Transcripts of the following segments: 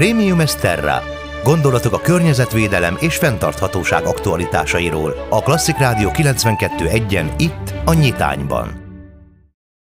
Premium Esterra. Gondolatok a környezetvédelem és fenntarthatóság aktualitásairól. A Klasszik Rádió 92.1-en itt a Nyitányban.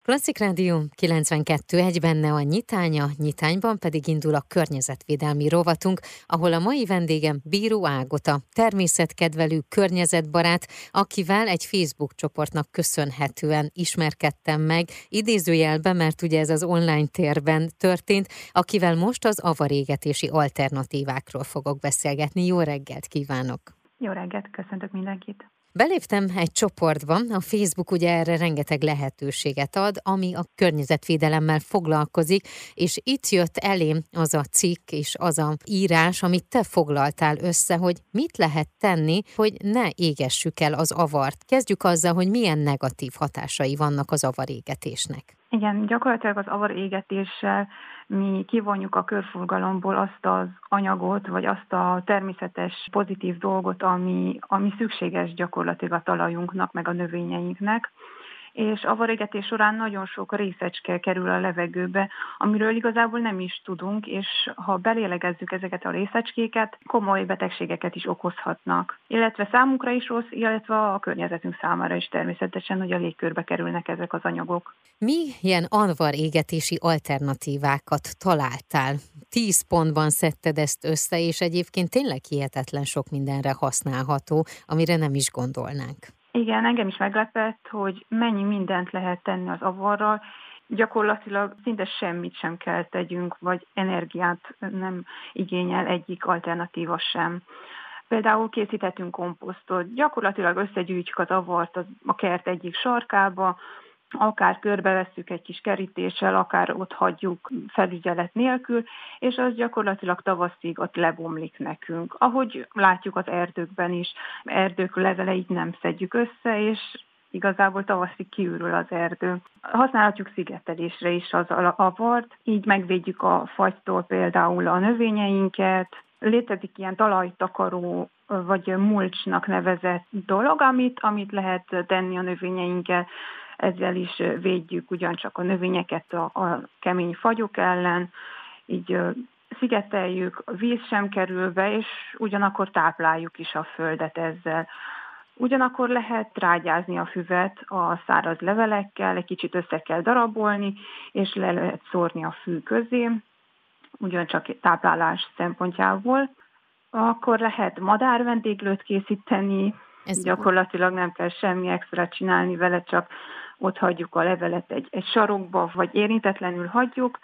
Klasszik Rádió 92.1 benne a nyitánya, nyitányban pedig indul a környezetvédelmi rovatunk, ahol a mai vendégem Bíró Ágota, természetkedvelő környezetbarát, akivel egy Facebook csoportnak köszönhetően ismerkedtem meg, idézőjelben, mert ugye ez az online térben történt, akivel most az avarégetési alternatívákról fogok beszélgetni. Jó reggelt kívánok! Jó reggelt, köszöntök mindenkit! Beléptem egy csoportba, a Facebook ugye erre rengeteg lehetőséget ad, ami a környezetvédelemmel foglalkozik, és itt jött elém az a cikk és az a írás, amit te foglaltál össze, hogy mit lehet tenni, hogy ne égessük el az avart. Kezdjük azzal, hogy milyen negatív hatásai vannak az avarégetésnek. Igen, gyakorlatilag az avarégetéssel mi kivonjuk a körforgalomból azt az anyagot, vagy azt a természetes pozitív dolgot, ami, ami szükséges gyakorlatilag a talajunknak, meg a növényeinknek és a varégetés során nagyon sok részecske kerül a levegőbe, amiről igazából nem is tudunk, és ha belélegezzük ezeket a részecskéket, komoly betegségeket is okozhatnak. Illetve számunkra is rossz, illetve a környezetünk számára is természetesen, hogy a légkörbe kerülnek ezek az anyagok. Mi ilyen anvar égetési alternatívákat találtál? Tíz pontban szedted ezt össze, és egyébként tényleg hihetetlen sok mindenre használható, amire nem is gondolnánk. Igen, engem is meglepett, hogy mennyi mindent lehet tenni az avarral, gyakorlatilag szinte semmit sem kell tegyünk, vagy energiát nem igényel egyik alternatíva sem. Például készíthetünk komposztot, gyakorlatilag összegyűjtjük az avart a kert egyik sarkába, akár körbevesszük egy kis kerítéssel, akár ott hagyjuk felügyelet nélkül, és az gyakorlatilag tavaszig ott lebomlik nekünk. Ahogy látjuk az erdőkben is, erdők leveleit nem szedjük össze, és igazából tavaszig kiürül az erdő. Használhatjuk szigetelésre is az avart, így megvédjük a fagytól például a növényeinket, Létezik ilyen talajtakaró vagy mulcsnak nevezett dolog, amit, amit lehet tenni a növényeinkkel ezzel is védjük ugyancsak a növényeket a, a kemény fagyok ellen, így szigeteljük, víz sem kerül be, és ugyanakkor tápláljuk is a földet ezzel. Ugyanakkor lehet rágyázni a füvet a száraz levelekkel, egy kicsit össze kell darabolni, és le lehet szórni a fű közé, ugyancsak táplálás szempontjából. Akkor lehet madárvendéglőt készíteni, Ez gyakorlatilag nem kell semmi extra csinálni vele, csak ott hagyjuk a levelet egy, egy sarokba, vagy érintetlenül hagyjuk,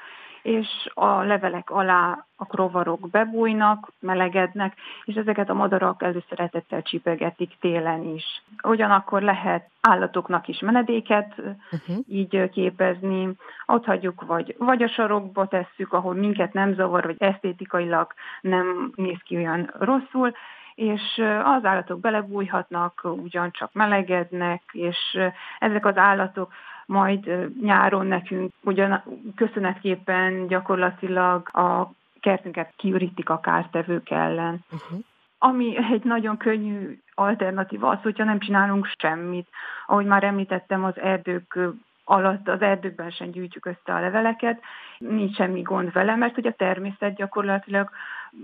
és a levelek alá a rovarok bebújnak, melegednek, és ezeket a madarak előszeretettel csipegetik télen is. Ugyanakkor lehet állatoknak is menedéket uh-huh. így képezni, ott hagyjuk, vagy, vagy a sarokba tesszük, ahol minket nem zavar, vagy esztétikailag nem néz ki olyan rosszul, és az állatok belebújhatnak, ugyancsak melegednek, és ezek az állatok majd nyáron nekünk ugyan köszönetképpen gyakorlatilag a kertünket kiürítik a kártevők ellen. Uh-huh. Ami egy nagyon könnyű alternatíva az, hogyha nem csinálunk semmit. Ahogy már említettem, az erdők alatt az erdőkben sem gyűjtjük össze a leveleket, nincs semmi gond vele, mert ugye a természet gyakorlatilag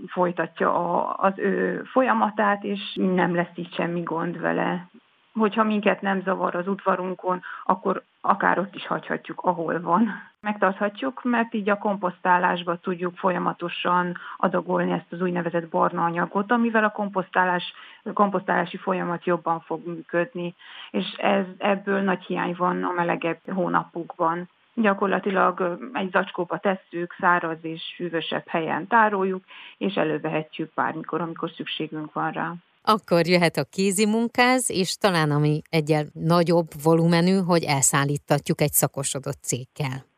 folytatja a, az ő folyamatát, és nem lesz így semmi gond vele. Hogyha minket nem zavar az udvarunkon, akkor akár ott is hagyhatjuk, ahol van. Megtarthatjuk, mert így a komposztálásba tudjuk folyamatosan adagolni ezt az úgynevezett barna anyagot, amivel a komposztálás, komposztálási folyamat jobban fog működni, és ez, ebből nagy hiány van a melegebb hónapokban. Gyakorlatilag egy zacskóba tesszük, száraz és hűvösebb helyen tároljuk, és elővehetjük bármikor, amikor szükségünk van rá. Akkor jöhet a kézi munkáz, és talán ami egyel nagyobb volumenű, hogy elszállítatjuk egy szakosodott cégkel.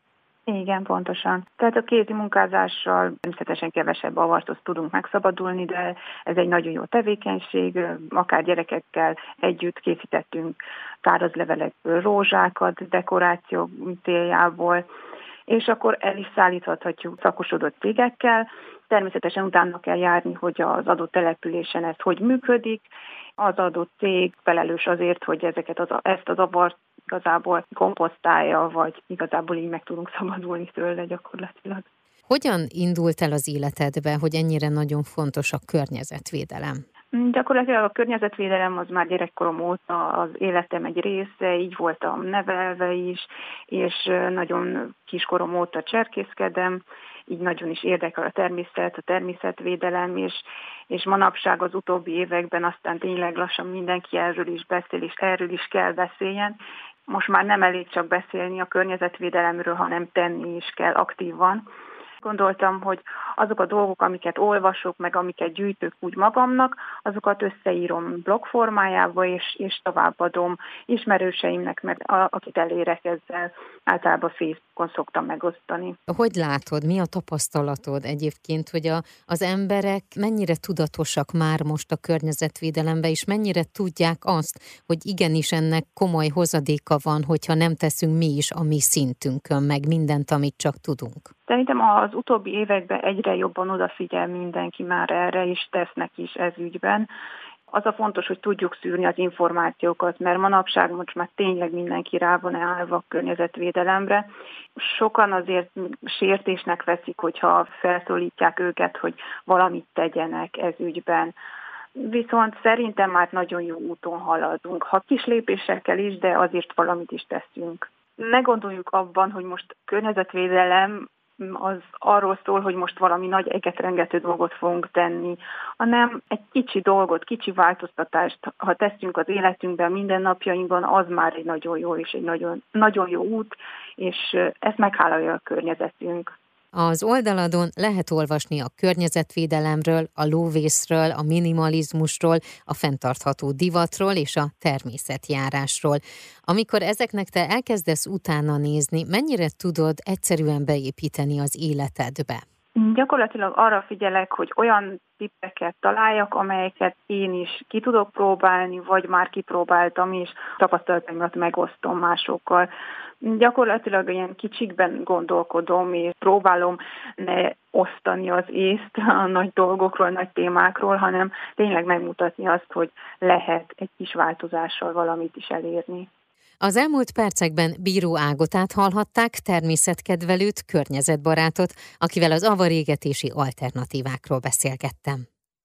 Igen, pontosan. Tehát a kézi munkázással természetesen kevesebb avartól tudunk megszabadulni, de ez egy nagyon jó tevékenység, akár gyerekekkel együtt készítettünk tárazlevelekből rózsákat dekoráció céljából, és akkor el is szállíthatjuk szakosodott cégekkel. Természetesen utána kell járni, hogy az adott településen ez hogy működik. Az adott cég felelős azért, hogy ezeket az, ezt az avart igazából komposztálja, vagy igazából így meg tudunk szabadulni tőle gyakorlatilag. Hogyan indult el az életedbe, hogy ennyire nagyon fontos a környezetvédelem? Gyakorlatilag a környezetvédelem az már gyerekkorom óta az életem egy része, így voltam nevelve is, és nagyon kiskorom óta cserkészkedem, így nagyon is érdekel a természet, a természetvédelem, és, és manapság az utóbbi években aztán tényleg lassan mindenki erről is beszél, és erről is kell beszéljen. Most már nem elég csak beszélni a környezetvédelemről, hanem tenni is kell aktívan gondoltam, hogy azok a dolgok, amiket olvasok, meg amiket gyűjtök úgy magamnak, azokat összeírom blog formájába, és, és továbbadom ismerőseimnek, meg a, akit elérek ezzel, általában Facebookon szoktam megosztani. Hogy látod, mi a tapasztalatod egyébként, hogy a, az emberek mennyire tudatosak már most a környezetvédelembe, és mennyire tudják azt, hogy igenis ennek komoly hozadéka van, hogyha nem teszünk mi is a mi szintünkön, meg mindent, amit csak tudunk? Szerintem az utóbbi években egyre jobban odafigyel mindenki már erre, és tesznek is ez ügyben. Az a fontos, hogy tudjuk szűrni az információkat, mert manapság most már tényleg mindenki rá van állva a környezetvédelemre. Sokan azért sértésnek veszik, hogyha felszólítják őket, hogy valamit tegyenek ez ügyben. Viszont szerintem már nagyon jó úton haladunk, ha kis lépésekkel is, de azért valamit is teszünk. Ne gondoljuk abban, hogy most környezetvédelem az arról szól, hogy most valami nagy egetrengető dolgot fogunk tenni, hanem egy kicsi dolgot, kicsi változtatást, ha teszünk az életünkben, mindennapjainkban, az már egy nagyon jó és egy nagyon, nagyon jó út, és ezt meghálálja a környezetünk. Az oldaladon lehet olvasni a környezetvédelemről, a lóvészről, a minimalizmusról, a fenntartható divatról és a természetjárásról. Amikor ezeknek te elkezdesz utána nézni, mennyire tudod egyszerűen beépíteni az életedbe? Gyakorlatilag arra figyelek, hogy olyan tippeket találjak, amelyeket én is ki tudok próbálni, vagy már kipróbáltam, és tapasztalataimat megosztom másokkal. Gyakorlatilag ilyen kicsikben gondolkodom, és próbálom ne osztani az észt a nagy dolgokról, nagy témákról, hanem tényleg megmutatni azt, hogy lehet egy kis változással valamit is elérni. Az elmúlt percekben Bíró Ágotát hallhatták, természetkedvelőt, környezetbarátot, akivel az avarégetési alternatívákról beszélgettem.